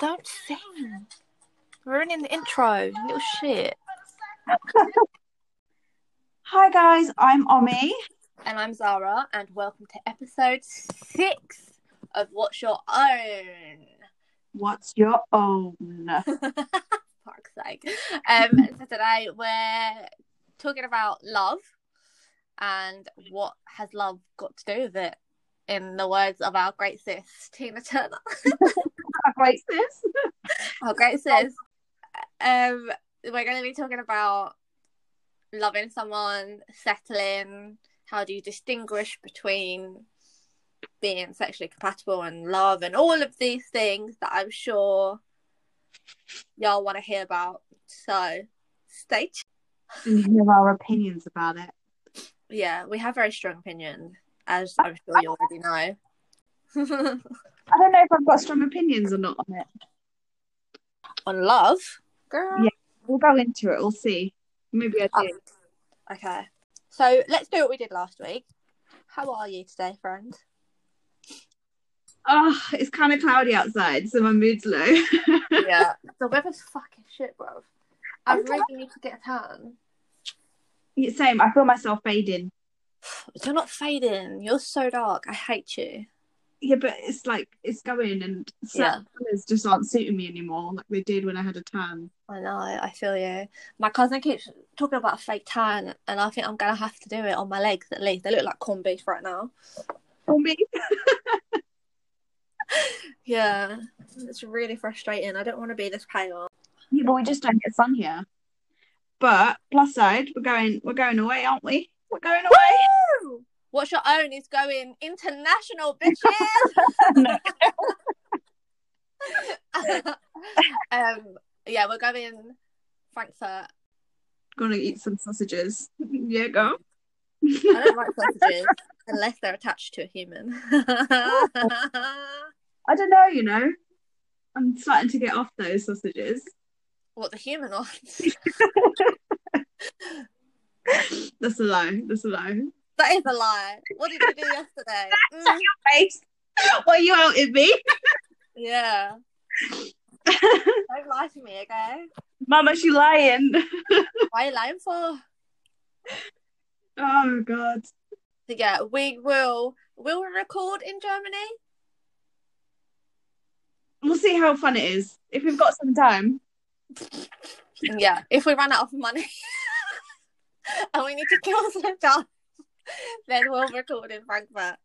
Don't sing. Ruining the intro, little shit. Hi guys, I'm Omi. And I'm Zara, and welcome to episode six of What's Your Own. What's your own? Fuck's sake. Um, so today we're talking about love and what has love got to do with it, in the words of our great sis, Tina Turner. our great sis. our great sis. Um, we're going to be talking about loving someone, settling, how do you distinguish between being sexually compatible and love and all of these things that I'm sure y'all want to hear about. So stay tuned. And hear our opinions about it. Yeah, we have very strong opinions, as I'm sure you already know. I don't know if I've got strong opinions or not on it. On love? Girl. Yeah. We'll go into it. We'll see. Maybe I oh, do. Okay. So let's do what we did last week. How are you today, friend? Oh, it's kind of cloudy outside, so my mood's low. Yeah. the weather's fucking shit, bro. I I'm really need to get a tan. Yeah, Same. I feel myself fading. You're not fading. You're so dark. I hate you. Yeah, but it's like it's going, and certain colours just aren't suiting me anymore, like they did when I had a tan. I know. I feel you. My cousin keeps talking about a fake tan, and I think I'm gonna have to do it on my legs at least. They look like corned beef right now. For me, Yeah, it's really frustrating. I don't want to be this pale. yeah, but we just don't get sun here. But plus side, we're going, we're going away, aren't we? We're going away. Woo! What's your own is going international, bitches. um, yeah, we're going Frankfurt. Gonna eat some sausages. Yeah, go. I don't like sausages unless they're attached to a human. I don't know, you know. I'm starting to get off those sausages. what the human ones? That's a lie. That's a lie. That is a lie. What did you do yesterday? Mm, Face. What you out at me? yeah. Don't lie to me, okay? Mama, she lying. Why are you lying for? Oh god. So yeah, we will will we record in Germany? We'll see how fun it is. If we've got some time. Yeah, if we run out of money and we need to kill some time, then we'll record in Frankfurt.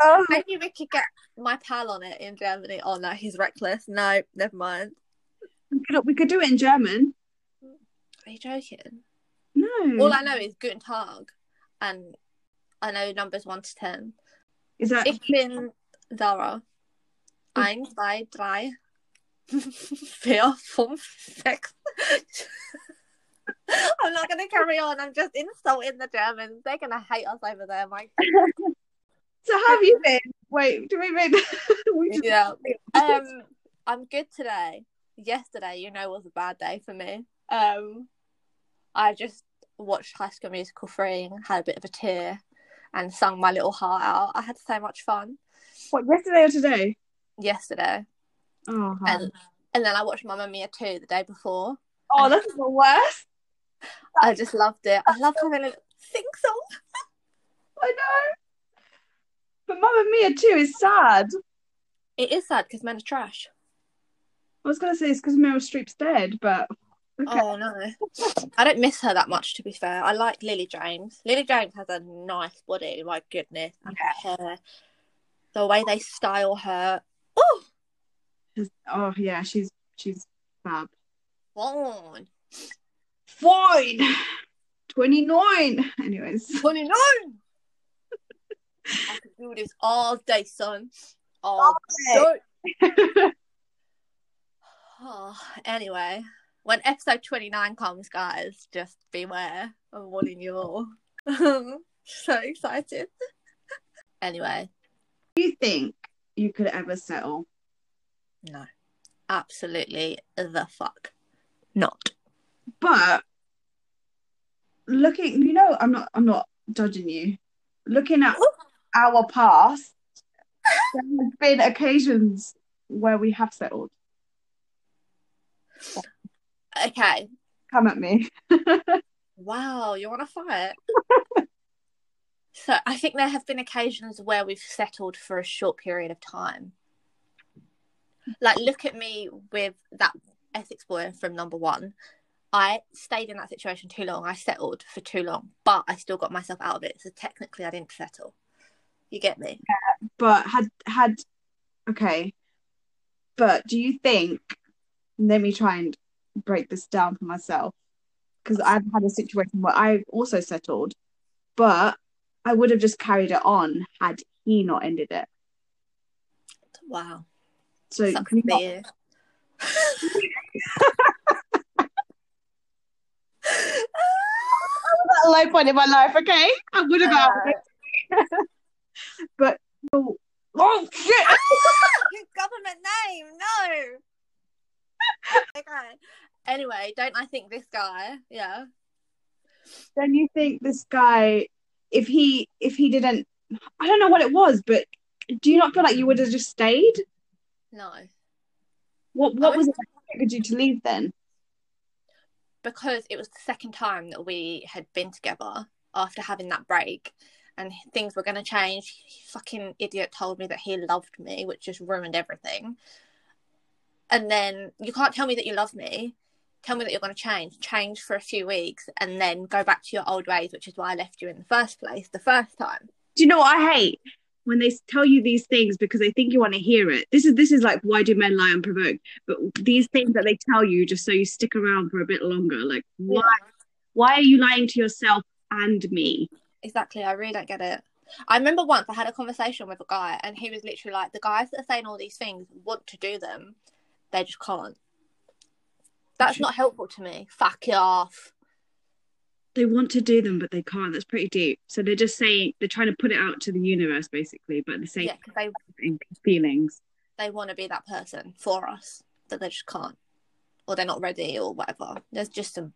Oh, Maybe we could get my pal on it in Germany. Oh no, he's reckless. No, never mind. we could, we could do it in German. Are you joking? No. All I know is Guten Tag, and I know numbers one to ten. is that Ich bin Zara. Eins, zwei, drei, vier, fünf, sechs. I'm not gonna carry on. I'm just insulting the Germans. They're gonna hate us over there, Mike. so how have you been? Wait, do we mean we just Yeah. Um, I'm good today. Yesterday, you know, was a bad day for me. Um, I just watched High School Musical three, had a bit of a tear, and sung my little heart out. I had so much fun what yesterday or today? yesterday, Oh, and and then I watched Mamma Mia two the day before. oh that's the worst. I just loved it. I love having a sing song. I know. But Mamma Mia too is sad. It is sad because men are trash. I was gonna say it's because Meryl Streep's dead, but okay. Oh no, I don't miss her that much. To be fair, I like Lily James. Lily James has a nice body. My goodness, and her hair, the way they style her. Oh, oh yeah, she's she's fab. fine. Fine. Twenty nine. Anyways. 29. I could do this all day, son. All day. Oh, anyway, when episode 29 comes, guys, just beware. I'm warning you all. so excited. anyway, Do you think you could ever settle? no. Absolutely the fuck not. But looking, you know, I'm not I'm not judging you. Looking at our past, There have been occasions where we have settled. Okay. Come at me. Wow, you want to fight? so I think there have been occasions where we've settled for a short period of time. Like, look at me with that ethics boy from number one. I stayed in that situation too long. I settled for too long, but I still got myself out of it. So technically, I didn't settle. You get me? But had had okay. But do you think let me try and break this down for myself. Because I've had a situation where I've also settled, but I would have just carried it on had he not ended it. Wow. So Sucks can you for you. at a low point in my life, okay? I would have got uh. but oh, oh shit! Ah! Government name, no. okay. Anyway, don't I think this guy? Yeah. then you think this guy, if he if he didn't, I don't know what it was, but do you not feel like you would have just stayed? No. What what I was it that triggered you to leave then? Because it was the second time that we had been together after having that break and things were going to change fucking idiot told me that he loved me which just ruined everything. And then you can't tell me that you love me. Tell me that you're going to change. Change for a few weeks and then go back to your old ways which is why i left you in the first place the first time. Do you know what I hate? When they tell you these things because they think you want to hear it. This is this is like why do men lie unprovoked? But these things that they tell you just so you stick around for a bit longer. Like why why are you lying to yourself and me? exactly i really don't get it i remember once i had a conversation with a guy and he was literally like the guys that are saying all these things want to do them they just can't that's not helpful to me fuck you off They want to do them but they can't. That's pretty deep. So they're just saying they're trying to put it out to the universe basically, but the same yeah because they feelings. they want to be that person for us but they just can't or they're not ready or whatever there's just some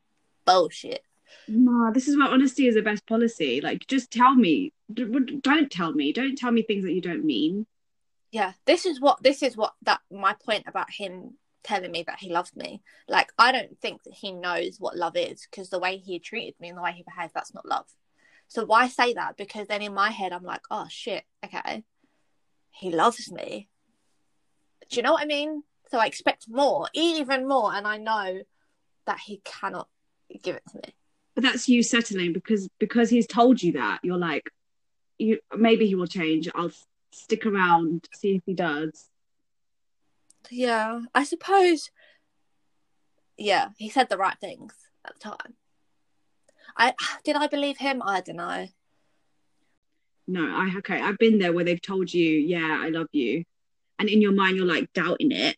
bullshit No, this is why honesty is the best policy. Like, just tell me. Don't tell me. Don't tell me things that you don't mean. yeah this is what this is what that my point about him telling me that he loved me like i don't think that he knows what love is because the way he treated me and the way he behaved that's not love so why say that because then in my head i'm like oh shit okay he loves me do you know what i mean so i expect more even more and i know that he cannot give it to me But that's you settling because because he's told you that. You're like, you maybe he will change. I'll stick around, see if he does. Yeah i suppose yeah he said the right things at the time i did i believe him i don't know No, I okay. I've been there where they've told you, yeah, I love you, and in your mind you're like doubting it,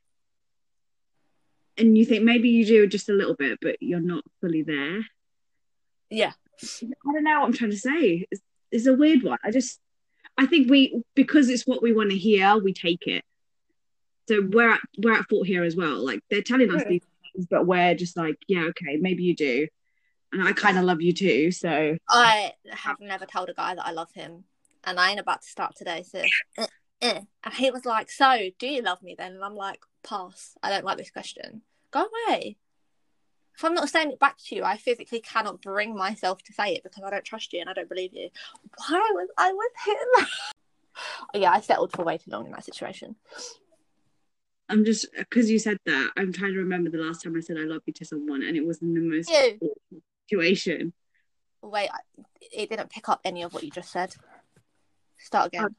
and you think maybe you do just a little bit, but you're not fully there. yeah I don't know what I'm trying to say. It's, it's a weird one. I just, I think we, because it's what we want to hear, we take it. So we're at, we're at fault here as well. Like they're telling us these things, but we're just like, yeah, okay, maybe you do. And I kind of love you too. So I have never told a guy that I love him, and I ain't about to start today. So, eh, eh. and he was like, "So, do you love me then?" And I'm like, "Pass. I don't like this question. Go away." If I'm not saying it back to you, I physically cannot bring myself to say it because I don't trust you and I don't believe you. Why was I with him? yeah, I settled for way too long in that situation. I'm just, because you said that, I'm trying to remember the last time I said I love you to someone and it was in the most situation. wait, it didn't pick up any of what you just said. Start again.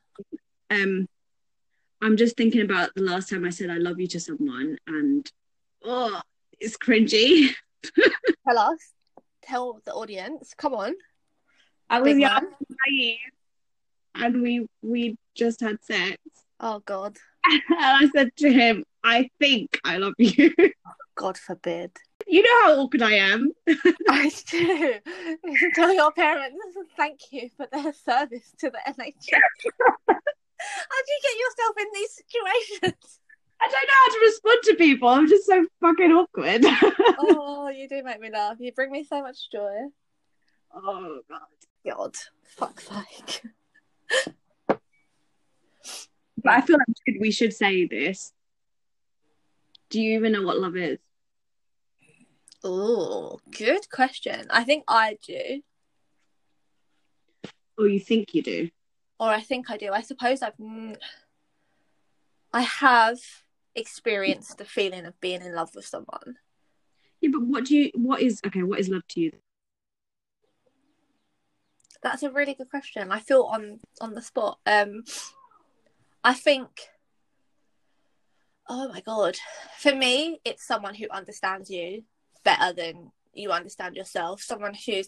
Um, I'm just thinking about the last time I said I love you to someone and, oh, it's cringy. Tell us. Tell the audience. Come on. I was young naive, and we we just had sex. Oh God. And I said to him, "I think I love you." God forbid. you know how awkward I am. I do. Tell your parents thank you for their service to the NHS. How do you get yourself in these situations? I don't know how to respond to people. I'm just so fucking awkward. Oh, you do make me laugh. You bring me so much joy. oh god. God, fuck's sake. But I feel like we should, we should say this. Do you even know what love is? Oh, good question. I think I do, Or you think you do? or I think I do. I suppose I've, I have experienced the feeling of being in love with someone. Yeah, but what do you? What is okay? What is love to you? That's a really good question. I feel on on the spot. Um, I think. Oh my god! For me, it's someone who understands you better than you understand yourself. Someone who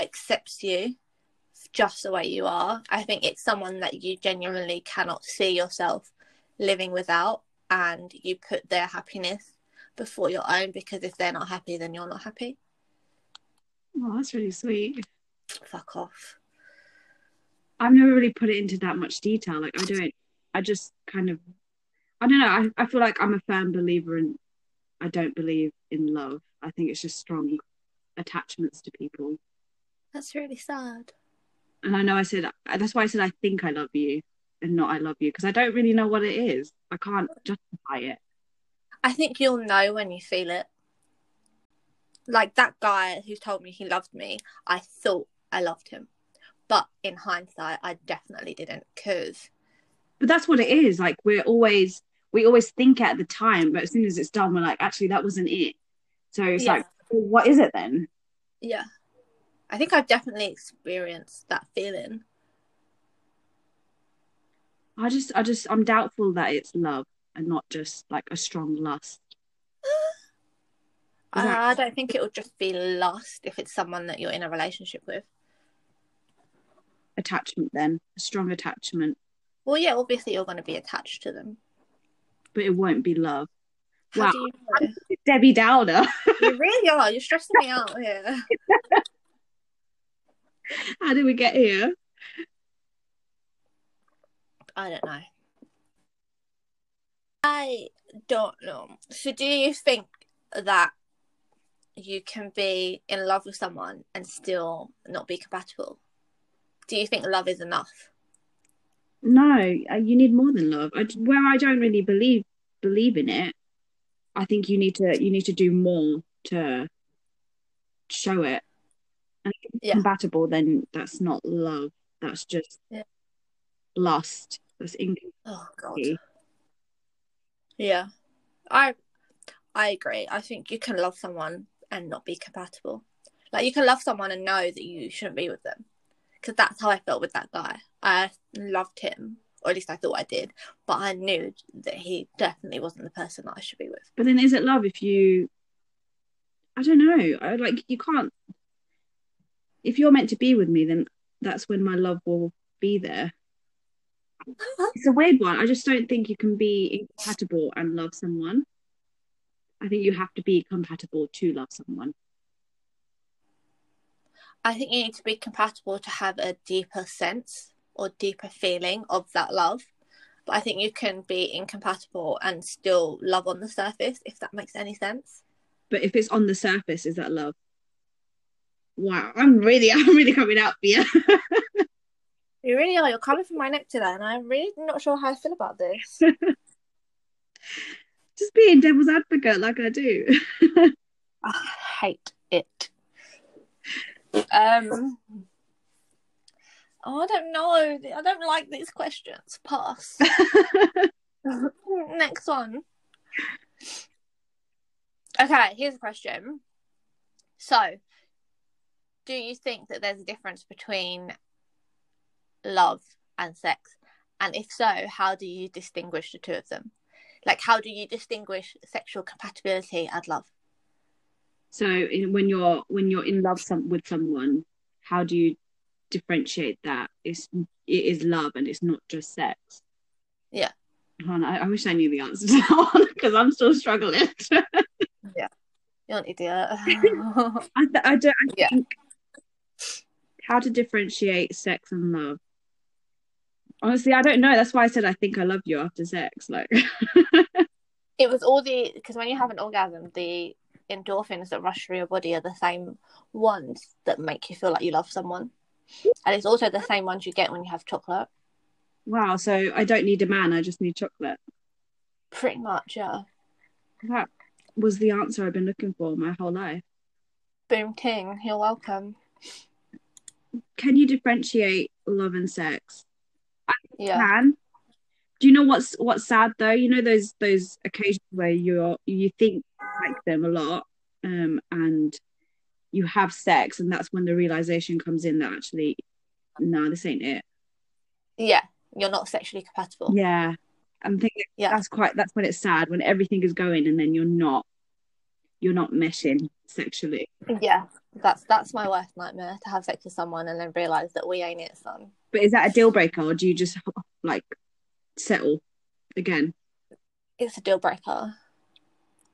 accepts you just the way you are. I think it's someone that you genuinely cannot see yourself living without, and you put their happiness before your own because if they're not happy, then you're not happy. Oh, that's really sweet. Fuck off. I've never really put it into that much detail. Like I don't. I just kind of. I don't know. I, I feel like I'm a firm believer in. I don't believe in love. I think it's just strong attachments to people. That's really sad. And I know I said that's why I said I think I love you and not I love you because I don't really know what it is. I can't justify it. I think you'll know when you feel it. Like that guy who told me he loved me, I thought I loved him. But in hindsight, I definitely didn't because But that's what it is. Like we're always we always think at the time, but as soon as it's done, we're like, actually, that wasn't it. So it's Yeah. like, well, what is it then? yeah. I think I've definitely experienced that feeling. I just, I just, I'm doubtful that it's love and not just like a strong lust. Uh, is that- I don't think it would just be lust if it's someone that you're in a relationship with. attachment then a strong attachment Well, yeah, obviously you're going to be attached to them. but it won't be love How Wow. do you know? debbie downer you really are. You're stressing me out here. how did we get here I don't know. I don't know. So, do you think that you can be in love with someone and still not be compatible? Do you think love is enough? No uh, you need more than love I, where i don't really believe believe in it i think you need to you need to do more to show it and if it's Yeah. compatible then that's not love that's just Yeah. lust that's income Oh God. Yeah, I I agree. I think you can love someone and not be compatible. Like you can love someone and know that you shouldn't be with them. Because that's how I felt with that guy. I loved him, or at least I thought I did, but I knew that he definitely wasn't the person that I should be with. But then is it love if you I don't know. I like you can't if you're meant to be with me then that's when my love will be there. It's a weird one. I just don't think you can be incompatible and love someone. I think you have to be compatible to love someone. I think you need to be compatible to have a deeper sense or deeper feeling of that love. But I think you can be incompatible and still love on the surface, if that makes any sense. But if it's on the surface, is that love? Wow, I'm really I'm really coming out for you. You really are. You're coming from my neck today, and I'm really not sure how I feel about this. just being devil's advocate like I do. I hate it. Um. Oh, I don't know. I don't like these questions. Pass. Next one. Okay, here's a question. So, do you think that there's a difference between love and sex? And if so, how do you distinguish the two of them? Like, how do you distinguish sexual compatibility and love? So in, when you're when you're in love some, with someone, how do you differentiate that? It's it is love and it's not just sex. Yeah. On, I, I wish I knew the answer to that one because I'm still struggling. Yeah, you're an idiot. I, I don't. I Yeah. think how to differentiate sex and love. Honestly, I don't know. That's why I said I think I love you after sex. Like, it was all the because when you have an orgasm, the endorphins that rush through your body are the same ones that make you feel like you love someone, and it's also the same ones you get when you have chocolate. Wow, so I don't need a man, I just need chocolate. Pretty much, yeah. That was the answer I've been looking for my whole life. Boom King, you're welcome. Can you differentiate love and sex? Yeah. Can. Do you know what's what's sad though? You know those those occasions where you're you think like them a lot, um, and you have sex, and that's when the realization comes in that actually, no, this ain't it. Yeah. You're not sexually compatible. Yeah, I'm thinking Yeah. that's quite that's when it's sad when everything is going and then you're not you're not meshing sexually. Yeah. That's that's my worst nightmare to have sex with someone and then realise that we ain't it, son. But is that a deal breaker or do you just like settle again? It's a deal breaker.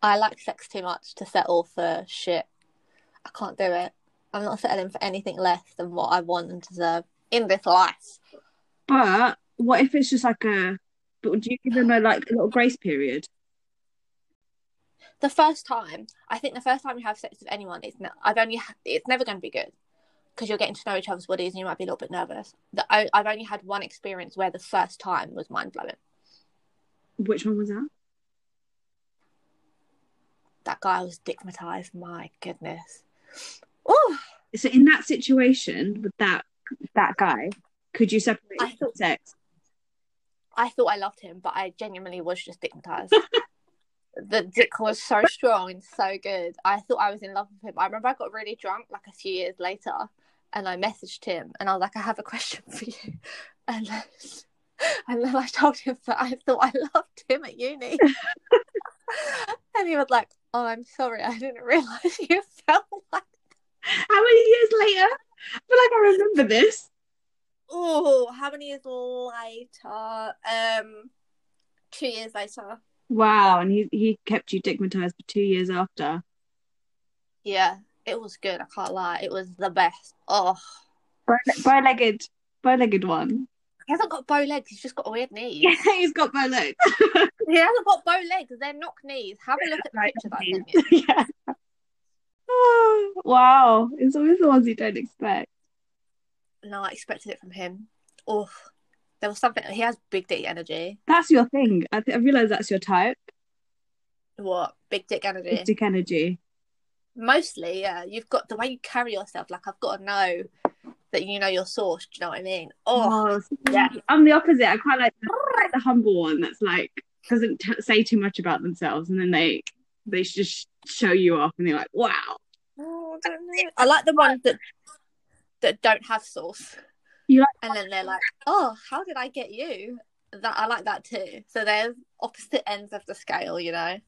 I like sex too much to settle for shit. I can't do it. I'm not settling for anything less than what I want and deserve in this life. But what if it's just like a but do you give them a like a little grace period? The first time, I think the first time you have sex with anyone, it's ne- I've only ha- it's never going to be good because you're getting to know each other's bodies and you might be a little bit nervous. The, I, I've only had one experience where the first time was mind blowing. Which one was that? That guy was dickmatized. My goodness. Oh, So in that situation with that that guy, could you separate I thought- sex? I thought I loved him, but I genuinely was just dickmatized. the dick was so strong and so good. I thought I was in love with him. I remember I got really drunk like a few years later and I messaged him and I was like, I have a question for you. And then, and then I told him that I thought I loved him at uni. and he was like, Oh, I'm sorry, I didn't realise you felt like How many years later? I feel like I remember this. Oh, how many years later? Um two years later. Wow, and he he kept you dickmatized for two years after. Yeah, it was good. I can't lie. It was the best. Oh, Bow legged, bow legged one. he hasn't got bow legs. He's just got weird knees. Yeah, he's got bow legs. He hasn't got bow legs. They're knock knees. Have a look at the Right, picture that I sent you. yeah. Oh, wow, it's always the ones you don't expect. No, I expected it from him. Oh, there was something. He has big dick energy. That's your thing. I, th- I realize that's your type. What big dick energy? Big Dick energy. Mostly, yeah. You've got the way you carry yourself. Like I've got to know that you know your source. Do you know what I mean? Oh, oh see, yeah. I'm the opposite. I quite like the, like the humble one that's like doesn't t- say too much about themselves, and then they they just show you off, and they're like, wow. Oh, I don't know. I like the ones that that don't have sauce. You like- and then they're like, "Oh, how did I get you?" That I like that too. So there's opposite ends of the scale, you know.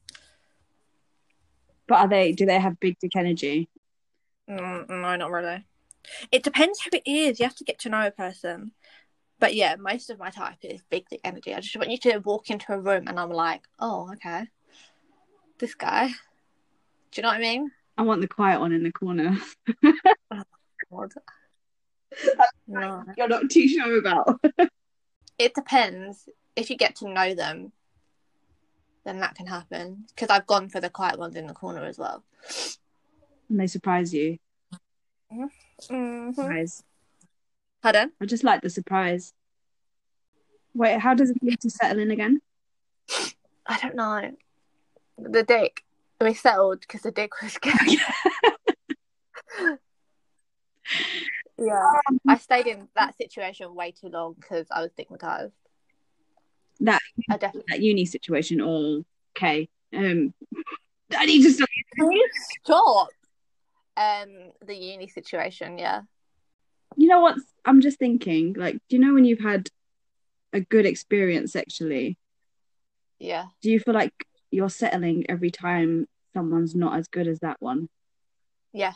But are they? Do they have big dick energy? Mm, no, not really. It depends who it is. You have to get to know a person. But yeah, most of my type is big dick energy. I just want you to walk into a room and I'm like, "Oh, okay, this guy." Do you know what I mean? I want the quiet one in the corner. God. No. You're not too sure about. it depends. If you get to know them, then that can happen. Because I've gone for the quiet ones in the corner as well. and they surprise you. Mm-hmm. Surprise. Pardon? I just like the surprise. Wait, how does it feel to settle in again? I don't know. The dick. We settled because the dick was yeah. I stayed in that situation way too long because I was dickmatized. That I definitely. that uni situation or okay. Um I need to stop. Can you stop? Um, the uni situation, yeah. You know what? I'm just thinking, like, do you know when you've had a good experience sexually, Yeah. do you feel like you're settling every time someone's not as good as that one? Yeah.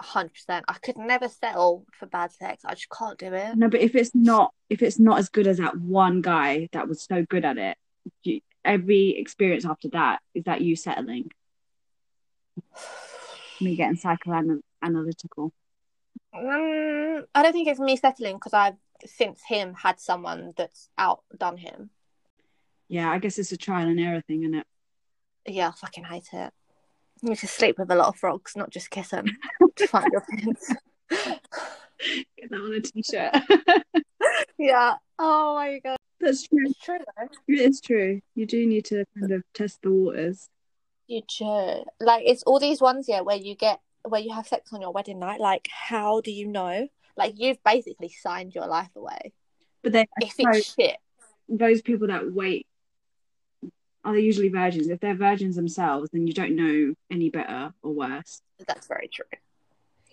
Hundred percent. I could never settle for bad sex. I just can't do it. No, but if it's not if it's not as good as that one guy that was so good at it, you, every experience after that is that you settling? Me getting psychoanalytical. Um, I don't think it's me settling because I've since him had someone that's outdone him. Yeah, I guess it's a trial and error thing, isn't it? Yeah, I fucking hate it. You need to sleep with a lot of frogs, not just kiss them to find your prince. Get that on a t-shirt. Yeah. Oh my god. That's true. It's true though. It is true. You do need to kind of test the waters. You do. Like it's all these ones, yeah, where you get where you have sex on your wedding night. Like, how do you know? Like you've basically signed your life away. But then If suppose it's shit, those people that wait are they usually virgins? If they're virgins themselves, then you don't know any better or worse. that's very true.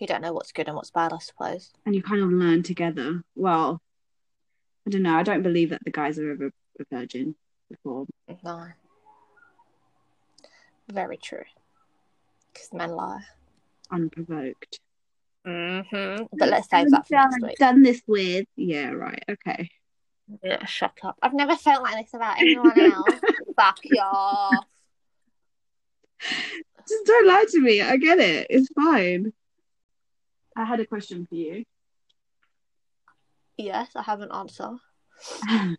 You don't know what's good and what's bad, I suppose. And you kind of learn together. Well, I don't know. I don't believe that the guys are ever a virgin before. No. Very true. Because men lie. Unprovoked. Mm-hmm. But let's save that for next week. Done this with. Yeah, right. Okay. Yeah, shut up. I've never felt like this about anyone else. Fuck off. Just don't lie to me. I get it. It's fine. I had a question for you. Yes, I have an answer.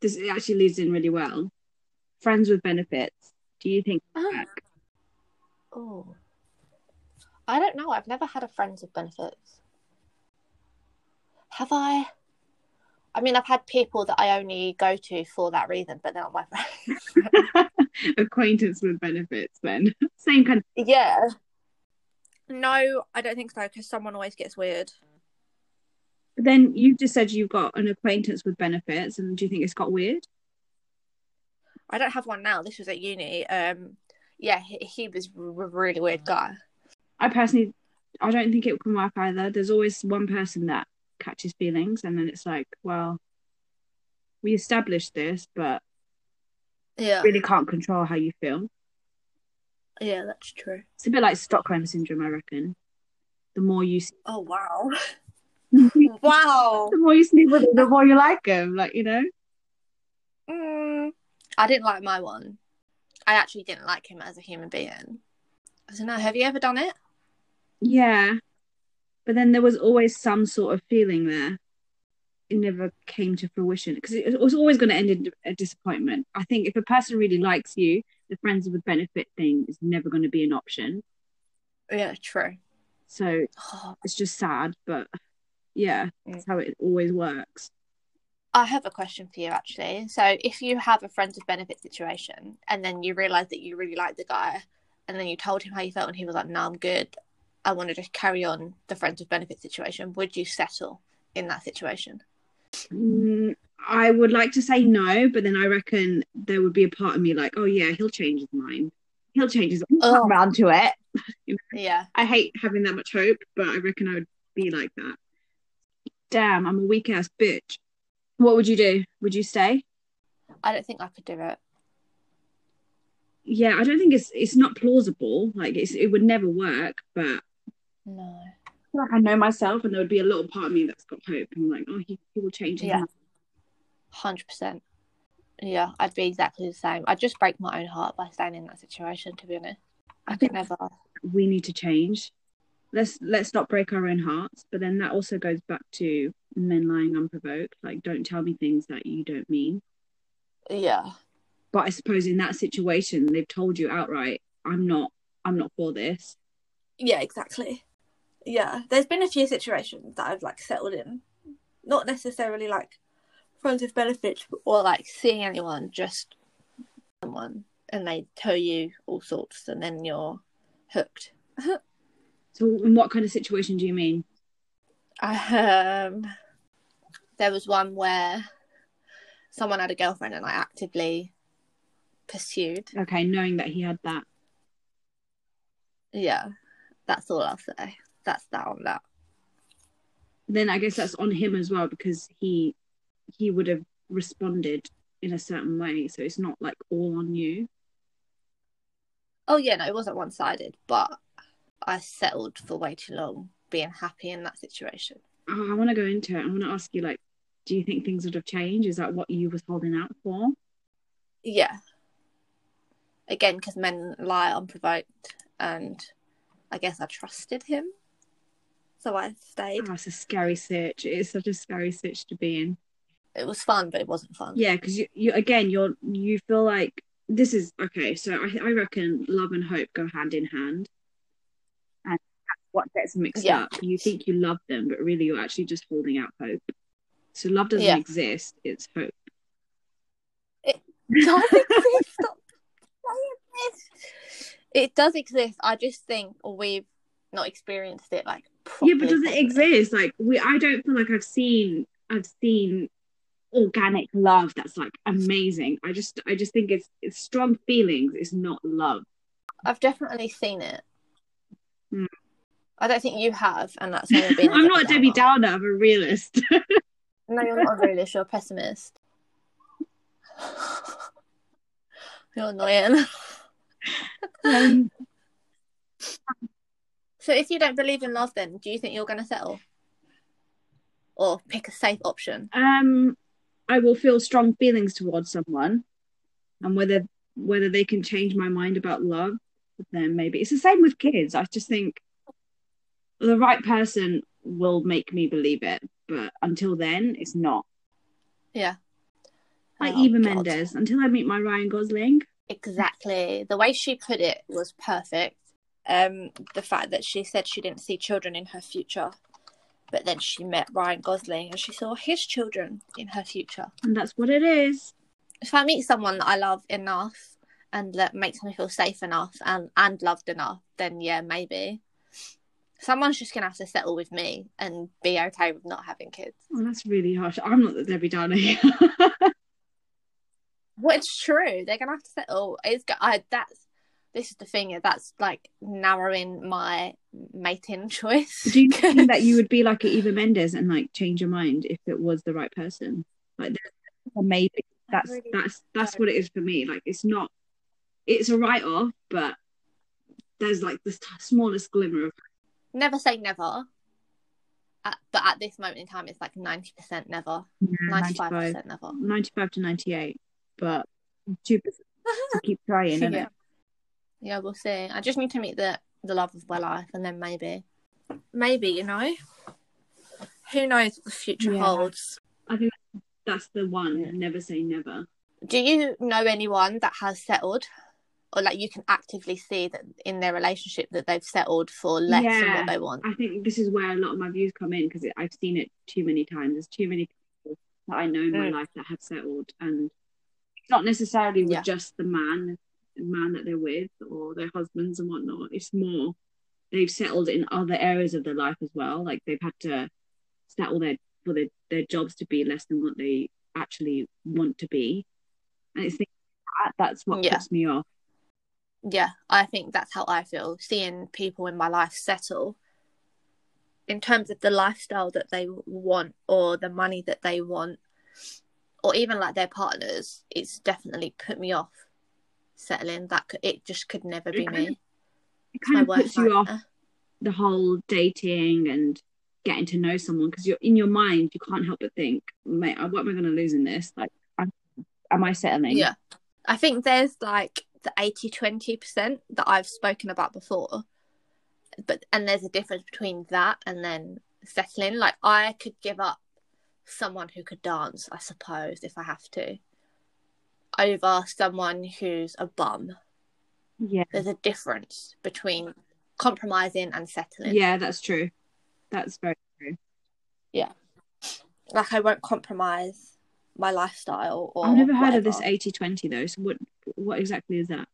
this actually leads in really well. Friends with benefits. Do you think Oh. back? Oh. I don't know. I've never had a friends with benefits. Have I? I mean, I've had people that I only go to for that reason, but they're not my friends. acquaintance with benefits then? Same kind of yeah. No, I don't think so because someone always gets weird. then you just said you've got an acquaintance with benefits and do you think it's got weird? I don't have one now. This was at uni. Um, yeah, he, he was a really weird guy. I personally I don't think it can work either. There's always one person that catches feelings and then it's like, well, we established this, but Yeah, really can't control how you feel. yeah, that's true. It's a bit like Stockholm syndrome, I reckon. The more you see- Oh wow, wow, the more you sleep with them, the more you like them, like you know. Mm, I didn't like my one. I actually didn't like him as a human being. I don't know. Have you ever done it? Yeah, but then there was always some sort of feeling there. It never came to fruition because it was always going to end in a disappointment. I think if a person really likes you, the friends with benefit thing is never going to be an option. Yeah, true. So it's just sad, but yeah, that's how it always works. I have a question for you actually. So, if you have a friends with benefit situation and then you realize that you really like the guy, and then you told him how you felt, and he was like, "No, I'm good. I want to just carry on the friends with benefit situation." Would you settle in that situation? Mm, I would like to say no, but then I reckon there would be a part of me like, oh yeah, he'll change his mind. He'll change his mind. Oh. Come around to it. Yeah. I hate having that much hope, but I reckon I would be like that. Damn, I'm a weak ass bitch. What would you do? Would you stay? I don't think I could do it. Yeah, I don't think it's it's not plausible. Like it's it would never work, but No. like I know myself, and there would be a little part of me that's got hope. I'm like, oh, he, he will change his Yeah. Hundred percent. Yeah, I'd be exactly the same. I'd just break my own heart by staying in that situation. To be honest, I I could think- never. we need to change. Let's let's not break our own hearts. But then that also goes back to men lying unprovoked. Like, don't tell me things that you don't mean. Yeah, But I suppose in that situation, they've told you outright, I'm not, I'm not for this. yeah, exactly. Yeah, there's been a few situations that I've like settled in, not necessarily like friends with benefits or like seeing anyone, just someone, and they tell you all sorts, and then you're hooked. So, in what kind of situation do you mean? Um, there was one where someone had a girlfriend, and I actively pursued. Okay, knowing that he had that. Yeah, that's all I'll say. That's that on that. Then I guess that's on him as well because he he would have responded in a certain way. So it's not like all on you. Oh yeah, no, it wasn't one sided, but I settled for way too long being happy in that situation. Oh, I want to go into it. I want to ask you, like, do you think things would have changed? Is that what you was holding out for? Yeah. Again, because men lie unprovoked, and I guess I trusted him, so I stayed. Oh, it's a scary sitch. It is such a scary sitch to be in. It was fun, but it wasn't fun. Yeah, because you, you again, you're you feel like this is okay. So I, I reckon love and hope go hand in hand, and that's what gets mixed Yeah. up. You think you love them, but really you're actually just holding out hope. So love doesn't Yeah. exist; it's hope. It does exist. Stop saying this. It does exist. I just think we've not experienced it like. yeah, but does it properly. exist? Like we, I don't feel like I've seen, I've seen organic love that's like amazing. I just, I just think it's it's strong feelings. It's not love. I've definitely seen it. Hmm. I don't think you have, and that's why you're. I'm not a Debbie Downer. Downer. I'm a realist. No, you're not a realist. You're a pessimist. you're annoying. um, So, if you don't believe in love, then do you think you're going to settle, or pick a safe option? um, I will feel strong feelings towards someone, and whether whether they can change my mind about love, then maybe it's the same with kids. I just think the right person will make me believe it, but until then, it's not. Yeah. Like Oh, Eva God. Mendes, until I meet my Ryan Gosling. Exactly. The way she put it was perfect. Um, the fact that she said she didn't see children in her future, but then she met Ryan Gosling and she saw his children in her future. And that's what it is. If I meet someone that I love enough and that makes me feel safe enough and, and loved enough, then yeah, maybe. Someone's just gonna have to settle with me and be okay with not having kids. Oh, that's really harsh. I'm not the Debbie Downer. Well, it's true. They're gonna have to settle. It's I, that's this is the thing. That's like narrowing my mating choice. Do you think that you would be like Eva Mendes and like change your mind if it was the right person? Like maybe. That's really that's that's what it is for me. Like it's not. It's a write off, but there's like the smallest glimmer of never say never. At, but at this moment in time, it's like ninety percent never, ninety-five 95, percent never. 95 to 98, but two percent to keep trying. yeah. Yeah, we'll see. I just need to meet the the love of my life, and then maybe, maybe you know, who knows what the future Yeah. holds. I think that's the one. Yeah. Never say never. Do you know anyone that has settled, or like you can actively see that in their relationship that they've settled for less than what they want? I think this is where a lot of my views come in because I've seen it too many times. There's too many people that I know in my Mm. life that have settled, and it's not necessarily with Yeah. just the man, the man that they're with or their husbands and whatnot. It's more they've settled in other areas of their life as well. Like they've had to settle their for their, their jobs to be less than what they actually want to be, and it's that, that's what Yeah. puts me off. yeah, I think that's how I feel. Seeing people in my life settle in terms of the lifestyle that they want or the money that they want, or even like their partners, it's definitely put me off settling. That could, it just could never be It me. It It's my kind of puts you off the whole dating and getting to know someone because you're in your mind you can't help but think mate uh, what am i going to lose in this like I'm, am i settling Yeah. I think there's like the 80 20% that I've spoken about before. But and there's a difference between that and then settling. Like I could give up someone who could dance, I suppose, if I have to, over someone who's a bum. yeah There's a difference between compromising and settling. yeah that's true that's very true Yeah. Like I won't compromise my lifestyle or i've never heard of this 80-20 though so what what exactly is that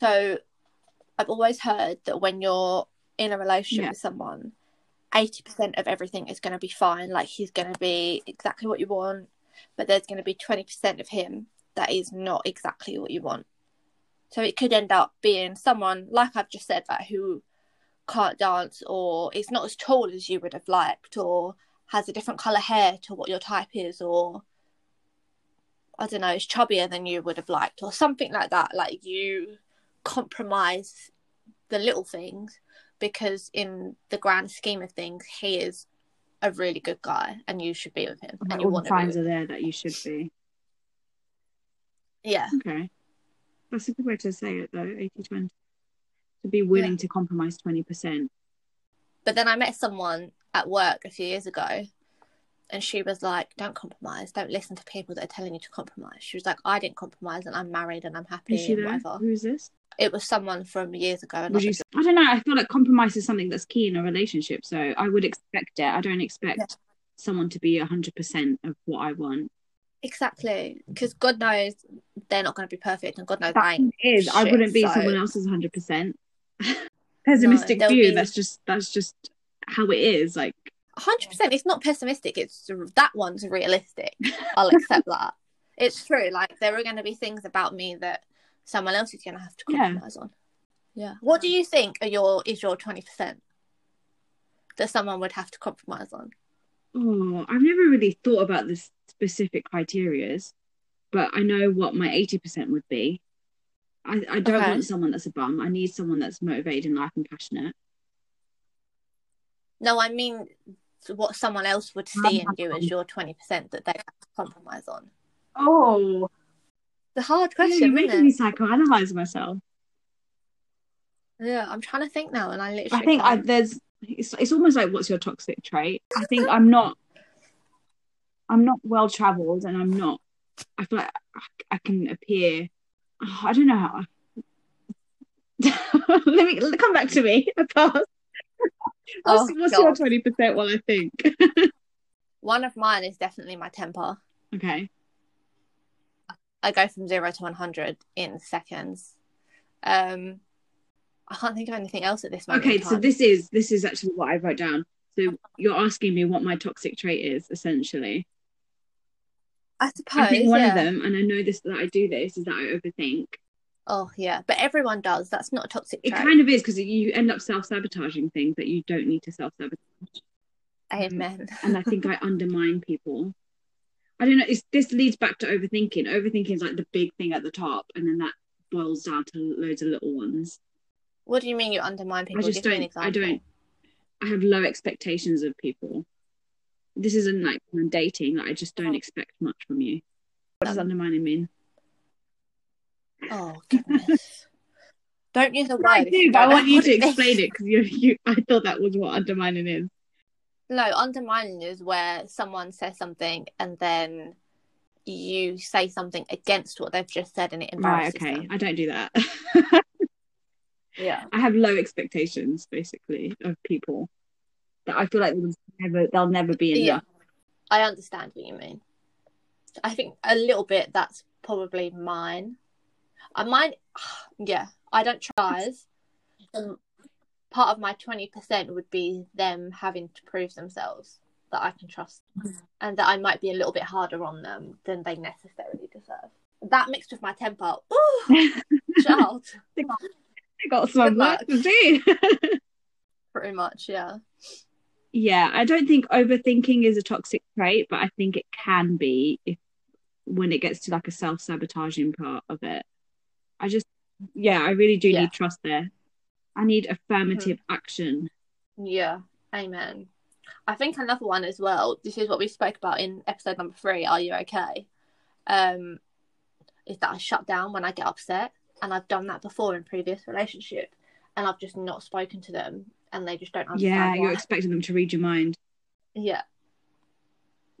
So I've always heard that when you're in a relationship Yeah. with someone, 80% of everything is going to be fine. Like he's going to be exactly what you want, but there's going to be 20% of him that is not exactly what you want. So it could end up being someone, like I've just said, that who can't dance or is not as tall as you would have liked or has a different colour hair to what your type is or I don't know, is chubbier than you would have liked or something like that. Like you compromise the little things because in the grand scheme of things he is a really good guy and you should be with him and you all want the signs are there that you should be. Yeah. Okay. That's a good way to say it though 80-20 to be willing Yeah. to compromise 20% but then i met someone at work a few years ago and she was like don't compromise. Don't listen to people that are telling you to compromise. She was like i didn't compromise and i'm married and i'm happy is she and there? whatever. Who is this it was someone from years ago. And Would you? I don't know. I feel like compromise is something that's key in a relationship. So I would expect it. I don't expect Yeah. someone to be hundred percent of what I want. exactly because God knows they're not going to be perfect, and God knows I That ain't. is, I wouldn't be so- someone else's hundred percent. Pessimistic there'll view. be- That's just that's just how it is. Like hundred percent. It's not pessimistic. It's that one's realistic. I'll accept that. It's true. Like there are going to be things about me that someone else is going to have to Yeah. compromise on. Yeah. What do you think are your is your twenty percent that someone would have to compromise on? Oh, I've never really thought about the specific criterias, but I know what my 80% would be. I, I don't Okay. want someone that's a bum. I need someone that's motivated in life and passionate. No, I mean what someone else would see in you as your twenty percent that they have to compromise on. Oh, The hard question. you're making me psychoanalyze myself. Yeah, I'm trying to think now, and I literally. I think I, there's it's, it's almost like what's your toxic trait? I think I'm not I'm not well traveled and I'm not I feel like I, I can appear oh, I don't know how let me come back to me. I pass. What's, Oh, what's your twenty percent while I think? One of mine is definitely my temper. okay. I go from zero to one hundred in seconds. Um, I can't think of anything else at this moment. Okay, so this is this is actually what I wrote down. So you're asking me what my toxic trait is, essentially. I suppose. I think one yeah. of them, and I know this that I do this, is that I overthink. Oh yeah, but everyone does. That's not a toxic It kind of is because you end up self sabotaging things that you don't need to self sabotage. Amen. And I think I undermine people. I don't know. It's, this leads back to overthinking. Overthinking is like the big thing at the top, and then that boils down to loads of little ones. What do you mean you undermine people? I just Give don't. I don't. I have low expectations of people. This isn't like when dating. Like, I just don't expect much from you. What does Um, undermining mean? Oh goodness. don't use the word. I do, but I want you to explain it because you, you. I thought that was what undermining is. No, undermining is where someone says something and then you say something against what they've just said and it Right. embarrasses Okay. them. I don't do that. Yeah. I have low expectations, basically, of people. That I feel like they'll never, they'll never be Yeah. I understand what you mean. I think a little bit that's probably mine. I might, yeah, I don't try. Um, part of my 20% would be them having to prove themselves that I can trust mm. and that I might be a little bit harder on them than they necessarily deserve. That mixed with my temper, ooh, child, I got some Good work luck. to do. pretty much, yeah. yeah, I don't think overthinking is a toxic trait, but I think it can be if when it gets to like a self sabotaging part of it. I just, yeah, I really do Yeah. need trust there. I need affirmative action. Yeah, amen. I think another one as well. This is what we spoke about in episode number three. Are you okay? Um, is that I shut down when I get upset, and I've done that before in previous relationship, and I've just not spoken to them, and they just don't understand. Yeah, you're expecting them to read your mind. yeah.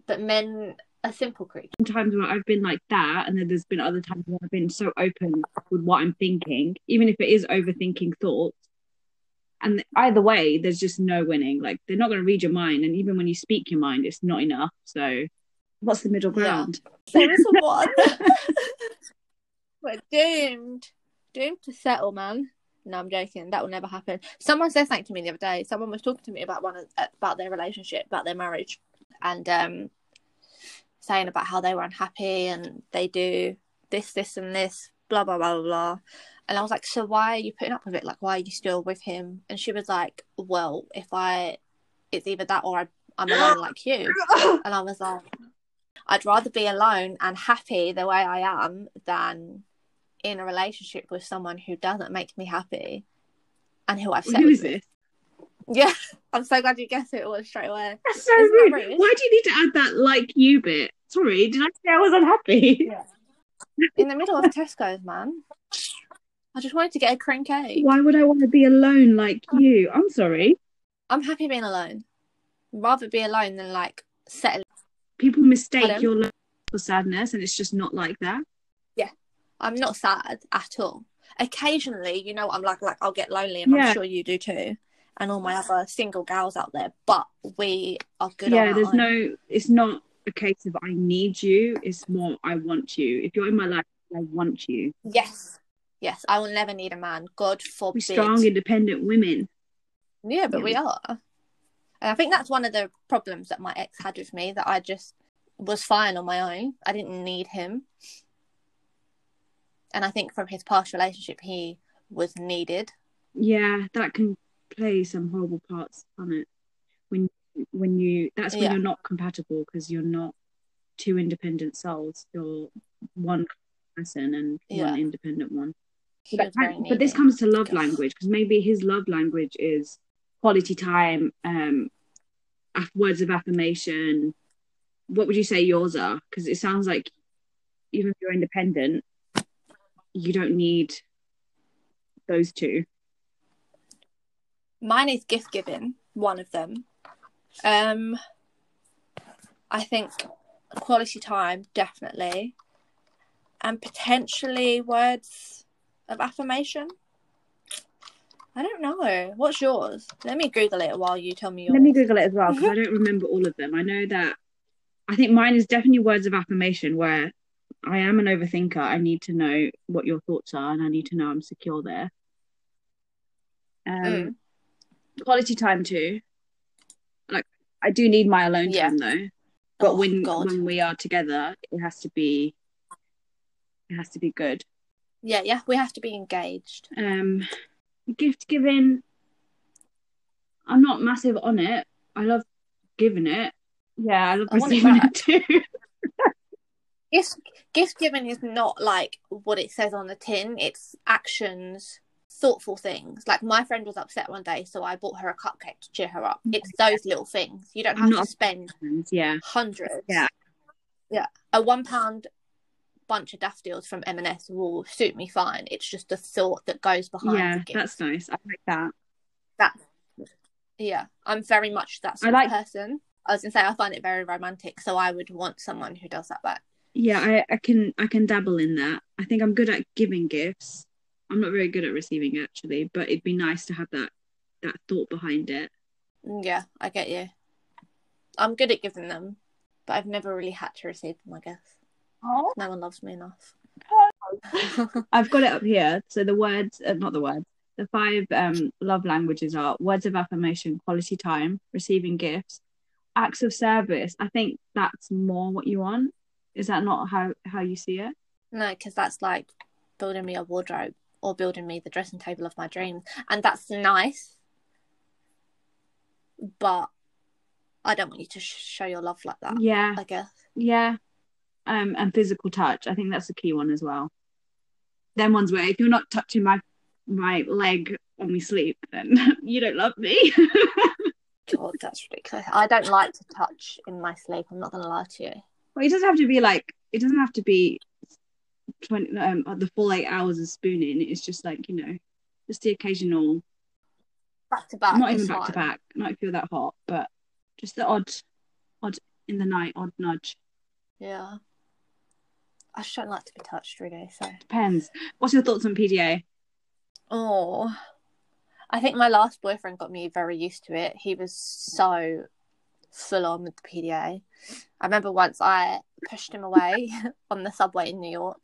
But men are simple creatures. Sometimes where I've been like that, and then there's been other times where I've been so open with what I'm thinking, even if it is overthinking thoughts. And either way, there's just no winning. Like they're not going to read your mind, and even when you speak your mind, it's not enough. So, what's the middle ground? So this is one. We're doomed. Doomed to settle, man. No, I'm joking. That will never happen. Someone said something to me the other day. Someone was talking to me about one about their relationship, about their marriage, and um, saying about how they were unhappy and they do this, this, and this, blah blah blah blah blah. And I was like, so why are you putting up with it? Like, why are you still with him? And she was like, well, if I, it's either that or I, I'm alone like you. And I was like, I'd rather be alone and happy the way I am than in a relationship with someone who doesn't make me happy and who I've set Who with this? Yeah, I'm so glad you guessed it was straight away. That's so rude. rude? Why do you need to add that like you bit? Sorry, did I say I was unhappy? In the middle of Tesco's, man. I just wanted to get a cream cake. Why would I want to be alone like you? I'm sorry. I'm happy being alone. Rather be alone than like settle. People mistake Pardon? your love for sadness, and it's just not like that. Yeah, I'm not sad at all. occasionally, you know, I'm like, like I'll get lonely, and Yeah. I'm sure you do too, and all my other single gals out there. But we are good. on yeah, there's own. no. It's not a case of I need you. It's more I want you. If you're in my life, I want you. Yes, yes, I will never need a man. God We're forbid. strong, independent women. Yeah, but Yeah. we are. And I think that's one of the problems that my ex had with me that I just was fine on my own. I didn't need him. And I think from his past relationship, he was needed. Yeah, that can play some horrible parts on it. When when you that's when Yeah. you're not compatible because you're not two independent souls. You're one person and Yeah. one independent one. But, but this comes to love language because maybe his love language is quality time, um, words of affirmation. What would you say yours are? Because it sounds like even if you're independent, you don't need those two. Mine is gift giving, one of them. Um, I think quality time, definitely. And potentially words of affirmation. I don't know. What's yours? Let me Google it while you tell me yours. Let me Google it as well because. I don't remember all of them. I know that I think mine is definitely words of affirmation where I am an overthinker. I need to know what your thoughts are and I need to know I'm secure there. Um, Mm. Quality time too. I do need my alone Yeah. time though. But Oh, when God. when we are together, it has to be it has to be good. Yeah, yeah, we have to be engaged. Um, gift giving. I'm not massive on it. I love giving it. Yeah, I love I want it receiving it too. Gift gift giving is not like what it says on the tin. It's actions, thoughtful things. Like my friend was upset one day, so I bought her a cupcake to cheer her up. It's those little things. You don't have Not- to spend yeah, hundreds. Yeah. Yeah. A one pound bunch of daffodils from M&S will suit me fine. It's just the thought that goes behind yeah, that's nice. I like that. that yeah i'm very much that sort like- of person i was gonna say i find it very romantic so i would want someone who does that back Yeah, I, I can I can dabble in that. I think I'm good at giving gifts. I'm not very good at receiving actually, but it'd be nice to have that that thought behind it. Mm, yeah i get you i'm good at giving them but i've never really had to receive them i guess Oh. no one loves me enough I've got it up here. So the words, uh, not the words, the five um, love languages are words of affirmation, quality time, receiving gifts, acts of service. I think that's more what you want. Is that not how how you see it? no because that's like building me a wardrobe or building me the dressing table of my dreams and that's nice but i don't want you to sh- show your love like that Yeah, i guess yeah. Um, and physical touch. I think that's a key one as well. Then ones where if you're not touching my my leg when we sleep, then you don't love me. God, that's ridiculous. I don't like to touch in my sleep. I'm not gonna lie to you. well, it doesn't have to be like it doesn't have to be twenty um the full eight hours of spooning. It's just like you know, just the occasional Back to back. not even back to back. not if you're that hot, but just the odd, odd in the night, odd nudge. Yeah. I just don't like to be touched really. So. Depends. What's your thoughts on PDA? Oh. I think my last boyfriend got me very used to it. He was so full on with the PDA. I remember once I pushed him away on the subway in New York,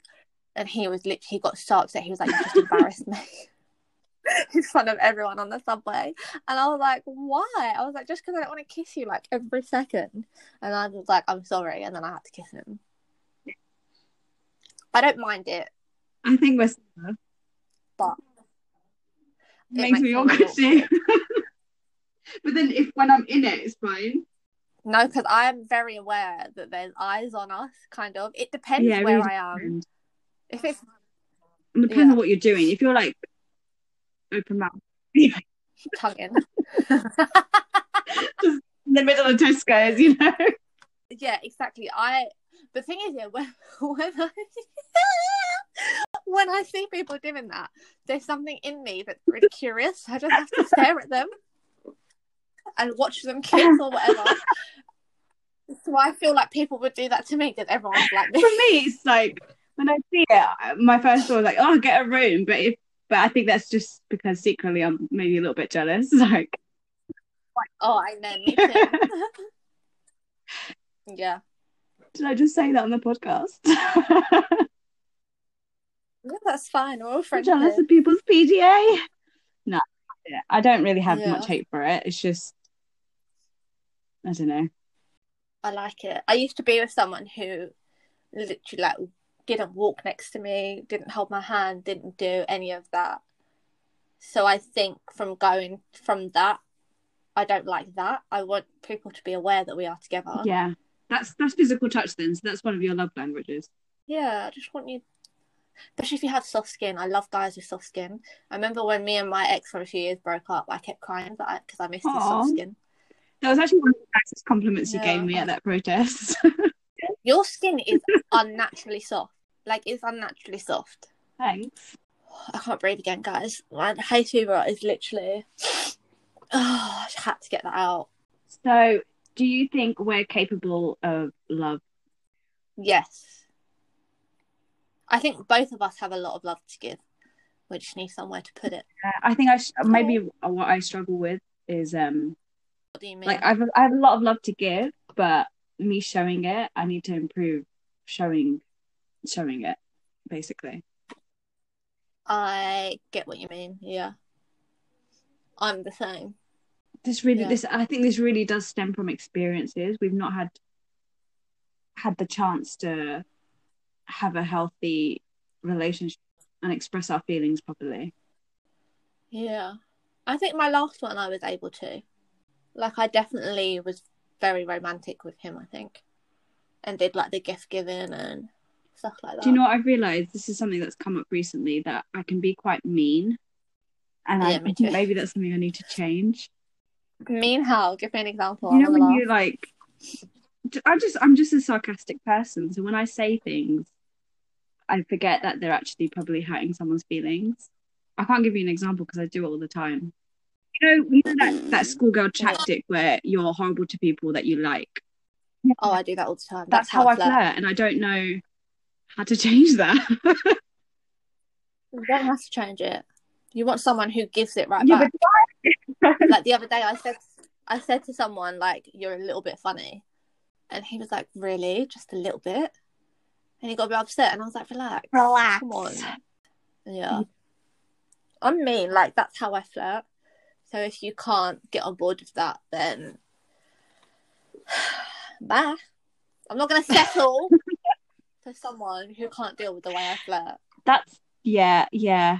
and he was literally he got so upset. He was like, "You just embarrassed me." in front of everyone on the subway. And I was like, why? I was like, just because I don't want to kiss you like every second. And I was like, I'm sorry. And then I had to kiss him. I don't mind it. I think we're similar. But It makes makes me awkward too. but then if when I'm in it, it's fine. no, because I am very aware that there's eyes on us, kind of. It depends yeah, where really I am. depends. If it's It depends Yeah. on what you're doing. If you're like open mouth tongue in. in the middle of Tesco's, you know. yeah, exactly. I the thing is, yeah, when when I when I see people doing that, there's something in me that's really curious. I just have to stare at them and watch them kiss or whatever. so I feel like people would do that to me because everyone's like For me, it's like when I see it, my first thought was like, oh, get a room. But if, but I think that's just because secretly I'm maybe a little bit jealous. Like, Oh, I know. Me too. yeah. did I just say that on the podcast? Yeah, that's fine. We're all friends. jealous of people's PDA. No, yeah, I don't really have Yeah. much hate for it. It's just, I don't know. I like it. I used to be with someone who literally like didn't walk next to me, didn't hold my hand, didn't do any of that. So I think from going from that, I don't like that. I want people to be aware that we are together. Yeah, that's that's physical touch then. So that's one of your love languages. Yeah, I just want you, especially if you have soft skin. I love guys with soft skin. I remember when me and my ex for a few years broke up, I kept crying because I, I missed his Aw. soft skin. That was actually one of the nicest compliments you gave me at that protest. Your skin is unnaturally soft. Like, it's unnaturally soft. Thanks. I can't breathe again, guys. My hay fever is literally. Oh, I had to get that out. So, do you think we're capable of love? Yes. I think both of us have a lot of love to give. We just need somewhere to put it. I think I sh- maybe what I struggle with is um What do you mean? like I've I have a lot of love to give, but me showing it, I need to improve showing showing it basically. I get what you mean. Yeah. I'm the same. This really Yeah. this I think this really does stem from experiences. We've not had had the chance to have a healthy relationship and express our feelings properly. Yeah. I think my last one I was able to. Like, I definitely was very romantic with him, I think. And did like the gift giving and stuff like that. Do you know what I've realized? This is something that's come up recently that I can be quite mean. And I me think maybe that's something I need to change. Mean how? Give me an example. you know when you like I'm just I'm just a sarcastic person. So when I say things, I forget that they're actually probably hurting someone's feelings. I can't give you an example because I do it all the time. You know, you know that, that mm. schoolgirl tactic where you're horrible to people that you like. Oh, I do that all the time. That's, how, I flirt. and I don't know how to change that. You don't have to change it. You want someone who gives it right Yeah, back. like the other day, I said, I said to someone like, "You're a little bit funny," and he was like, "Really? Just a little bit?" And he got a bit upset, and I was like, "Relax, Relax. come on." Yeah, mm. I'm mean. Like that's how I flirt. So if you can't get on board with that, then bye. I'm not gonna settle for someone who can't deal with the way I flirt. That's yeah, yeah.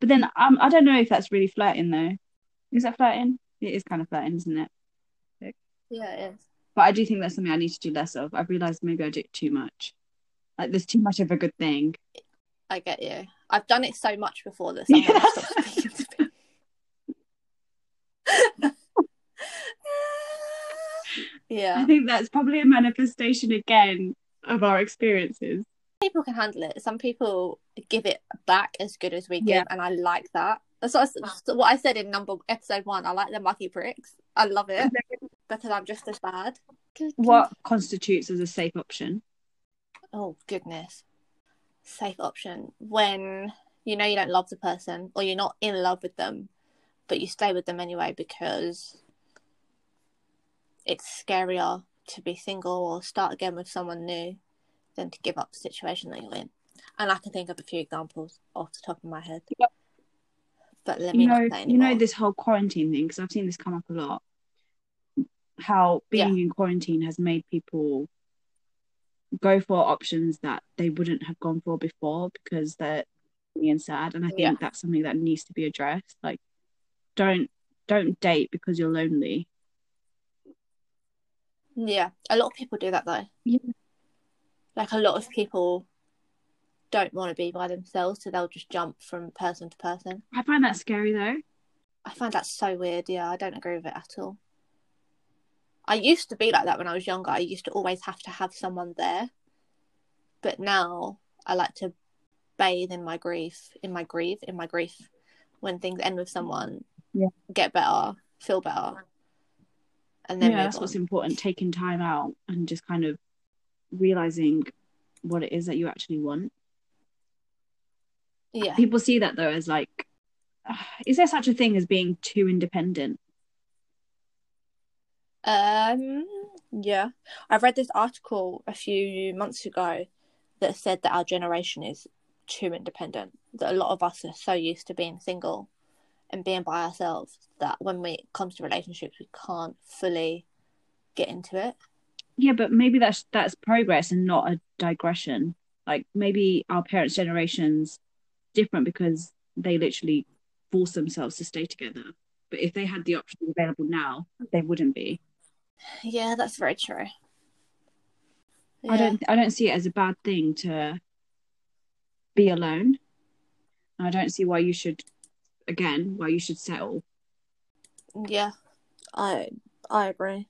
But then um, I don't know if that's really flirting though. Is that flirting? It is kind of flirting, isn't it? Yeah, it is. But I do think that's something I need to do less of. I've realized maybe I do it too much. Like there's too much of a good thing. I get you. I've done it so much before that someone Yeah. stopped speaking to me. I think that's probably a manifestation again of our experiences. people can handle it. Some people give it back as good as we give, Yeah. and I like that. That's what I, what I said in number episode one. I like the mucky bricks. I love it because I'm just as bad. What constitutes as a safe option? Oh goodness, safe option when you know you don't love the person or you're not in love with them, but you stay with them anyway because it's scarier to be single or start again with someone new than to give up the situation that you're in. And I can think of a few examples off the top of my head. Yep. But let me You know, you know this whole quarantine thing because I've seen this come up a lot. How being in quarantine has made people go for options that they wouldn't have gone for before because they're lonely and sad. And I think Yeah. that's something that needs to be addressed. Like, don't don't date because you're lonely. Yeah, a lot of people do that though. Yeah. Like a lot of people don't want to be by themselves, so they'll just jump from person to person. I find that scary though. I find that so weird. Yeah, I don't agree with it at all. I used to be like that when I was younger. I used to always have to have someone there. But now I like to bathe in my grief, in my grief, in my grief. When things end with someone, Yeah. get better, feel better, and then yeah, that's on. what's important. Taking time out and just kind of realizing what it is that you actually want. Yeah. People see that though as like, is there such a thing as being too independent? Um. Yeah, I read this article a few months ago that said that our generation is too independent. That a lot of us are so used to being single and being by ourselves that when we, it comes to relationships, we can't fully get into it. Yeah, but maybe that's that's progress and not a digression. Like maybe our parents' generations different because they literally force themselves to stay together. But if they had the options available now, they wouldn't be. Yeah, that's very true. I don't I don't see it as a bad thing to be alone. I don't see why you should again, why you should settle. Yeah, I I agree.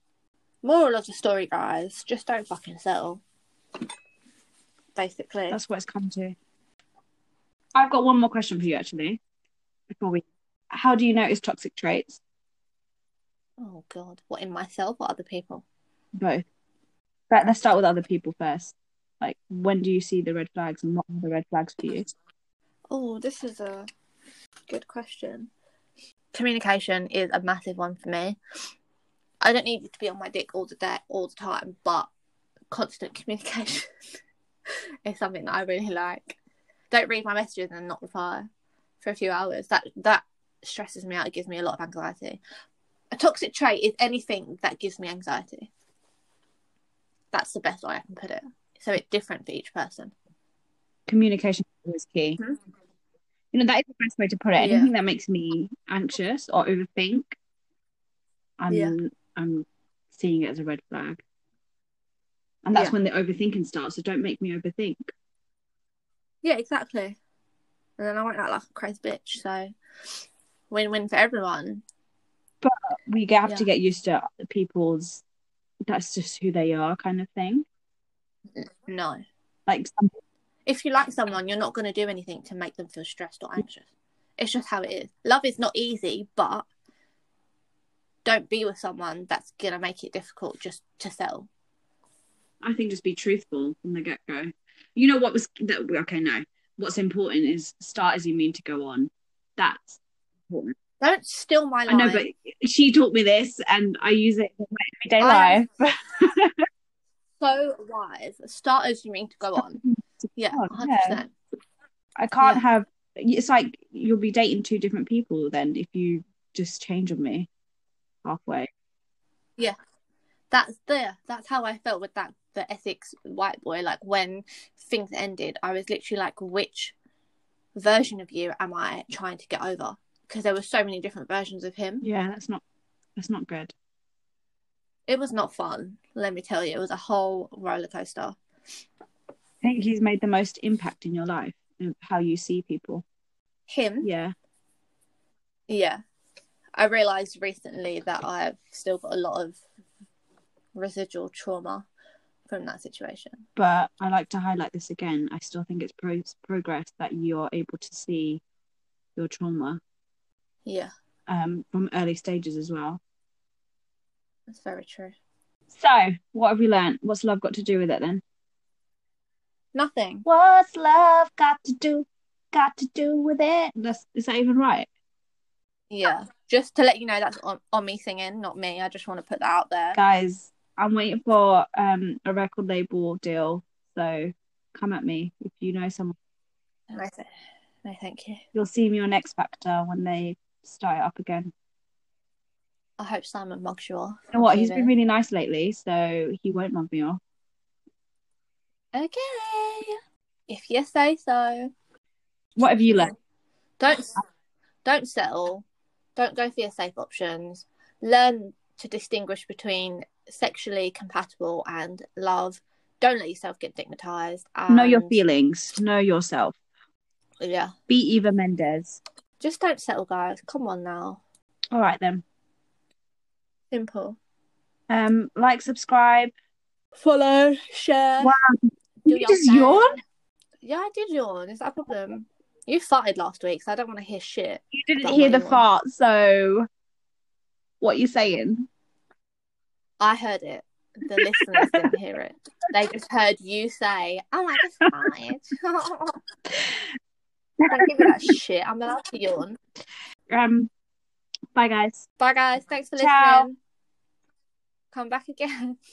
Moral of the story, guys: just don't fucking settle. Basically, That's what it's come to. I've got one more question for you actually. Before we how do you notice toxic traits? oh god, what in myself or other people? Both. But let's start with other people first. Like when do you see the red flags and what are the red flags for you? Oh, this is a good question. Communication is a massive one for me. I don't need you to be on my dick all the day, all the time, but constant communication is something that I really like. Don't read my messages and not reply for a few hours. That that stresses me out. It gives me a lot of anxiety. A toxic trait is anything that gives me anxiety. That's the best way I can put it. So it's different for each person. Communication is key. Mhm. You know, that is the best way to put it. Yeah. Anything that makes me anxious or overthink, I'm Yeah. I'm seeing it as a red flag. And that's Yeah. when the overthinking starts. So don't make me overthink. Yeah, exactly. And then I won't act like a crazy bitch. So win win for everyone. But we have to get used to people's that's just who they are kind of thing. No. Like some If you like someone, you're not going to do anything to make them feel stressed or anxious. It's just how it is. Love is not easy, but don't be with someone that's going to make it difficult just to settle. I think just be truthful from the get go. You know what was that? Okay, no. What's important is start as you mean to go on. That's important. Don't steal my I know, but she taught me this, and I use it in my everyday I- life. so wise. Start as you mean to go on. Yeah, 100%. I can't Yeah. have. It's like you'll be dating two different people then if you just change on me halfway. Yeah, that's there. That's how I felt with that the Essex white boy. Like when things ended, I was literally like, which version of you am I trying to get over? Because there were so many different versions of him. Yeah, that's not. That's not good. It was not fun. Let me tell you, it was a whole roller coaster. I think he's made the most impact in your life how you see people. Him, Yeah, yeah. I realised recently that I've still got a lot of residual trauma from that situation. but I like to highlight this again. I still think it's pro- progress that you're able to see your trauma Yeah, um, from early stages as well. that's very true. So, what have we learned? What's love got to do with it then? Nothing. What's love got to do? Got to do with it? That's is that even right? Yeah. Just to let you know, that's on, on me singing, not me. I just want to put that out there. Guys, I'm waiting for um a record label deal. So come at me if you know someone. No, th- no, thank you. You'll see me on X Factor when they start it up again. I hope Simon mugs you off. You know what? He's been really nice lately, so he won't mug me off. Okay. If you say so. What have you learned? Don't don't settle. Don't go for your safe options. Learn to distinguish between sexually compatible and love. Don't let yourself get dickmatized. And, Know your feelings. Know yourself. Yeah. Be Eva Mendes. Just don't settle, guys. Come on now. All right then. Simple. Um, like, subscribe. Follow, share. Wow. do you just yawn? Yeah, I did yawn. Is that a problem? You farted last week, so I don't want to hear shit. You didn't hear the fart, so what are you saying? I heard it. The listeners didn't hear it. They just heard you say, "Oh, I just farted." Don't give me that shit. I'm allowed to yawn. Um, bye guys. Bye, guys. Thanks for Ciao. listening. Come back again.